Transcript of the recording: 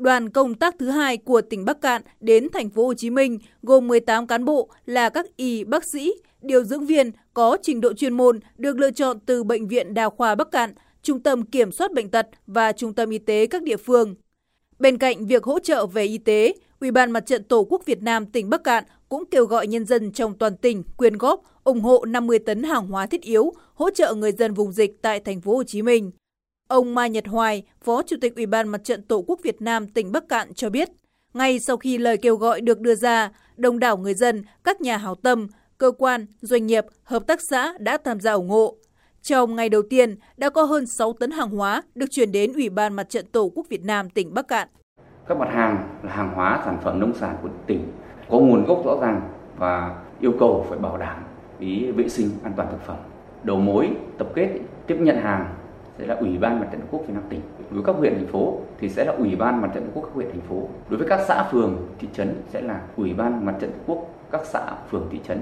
Đoàn công tác thứ hai của tỉnh Bắc Cạn đến thành phố Hồ Chí Minh gồm 18 cán bộ là các y bác sĩ, điều dưỡng viên có trình độ chuyên môn được lựa chọn từ Bệnh viện Đa khoa Bắc Cạn, Trung tâm Kiểm soát Bệnh tật và Trung tâm Y tế các địa phương. Bên cạnh việc hỗ trợ về y tế, Ủy ban Mặt trận Tổ quốc Việt Nam tỉnh Bắc Cạn cũng kêu gọi nhân dân trong toàn tỉnh quyên góp ủng hộ 50 tấn hàng hóa thiết yếu hỗ trợ người dân vùng dịch tại thành phố Hồ Chí Minh. Ông Mai Nhật Hoài, Phó Chủ tịch Ủy ban Mặt trận Tổ quốc Việt Nam tỉnh Bắc Cạn cho biết, ngay sau khi lời kêu gọi được đưa ra, đông đảo người dân, các nhà hảo tâm, cơ quan, doanh nghiệp, hợp tác xã đã tham gia ủng hộ. Trong ngày đầu tiên, đã có hơn 6 tấn hàng hóa được chuyển đến Ủy ban Mặt trận Tổ quốc Việt Nam tỉnh Bắc Cạn. Các mặt hàng là hàng hóa sản phẩm nông sản của tỉnh có nguồn gốc rõ ràng và yêu cầu phải bảo đảm ý vệ sinh an toàn thực phẩm. Đầu mối tập kết tiếp nhận hàng sẽ là Ủy ban Mặt trận Tổ quốc Việt Nam tỉnh. Đối với các huyện, thành phố thì sẽ là Ủy ban Mặt trận Tổ quốc các huyện, thành phố. Đối với các xã, phường, thị trấn sẽ là Ủy ban Mặt trận Tổ quốc các xã, phường, thị trấn